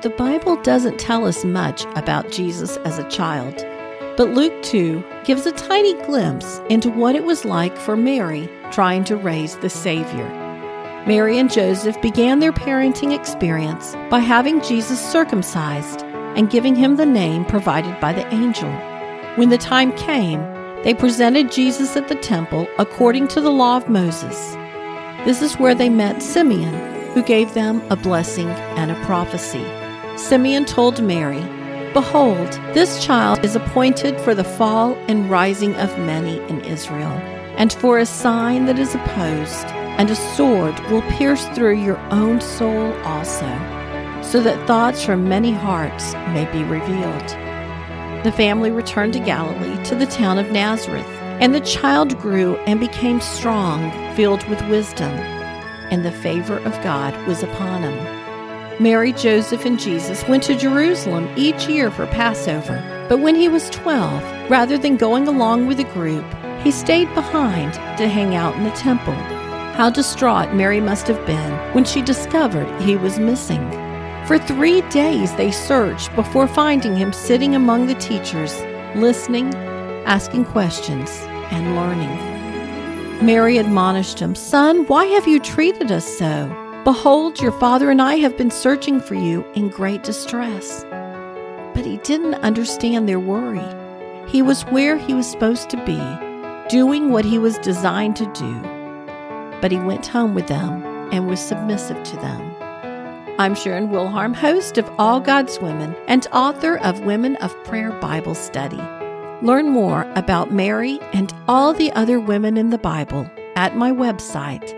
The Bible doesn't tell us much about Jesus as a child, but Luke 2 gives a tiny glimpse into what it was like for Mary trying to raise the Savior. Mary and Joseph began their parenting experience by having Jesus circumcised and giving him the name provided by the angel. When the time came, they presented Jesus at the temple according to the law of Moses. This is where they met Simeon, who gave them a blessing and a prophecy. Simeon told Mary, Behold, this child is appointed for the fall and rising of many in Israel, and for a sign that is opposed, and a sword will pierce through your own soul also, so that thoughts from many hearts may be revealed. The family returned to Galilee to the town of Nazareth, and the child grew and became strong, filled with wisdom, and the favor of God was upon him. Mary, Joseph, and Jesus went to Jerusalem each year for Passover. But when he was 12, rather than going along with the group, he stayed behind to hang out in the temple. How distraught Mary must have been when she discovered he was missing. For three days they searched before finding him sitting among the teachers, listening, asking questions, and learning. Mary admonished him, Son, why have you treated us so? Behold, your father and I have been searching for you in great distress. But he didn't understand their worry. He was where he was supposed to be, doing what he was designed to do. But he went home with them and was submissive to them. I'm Sharon Wilharm, host of All God's Women and author of Women of Prayer Bible Study. Learn more about Mary and all the other women in the Bible at my website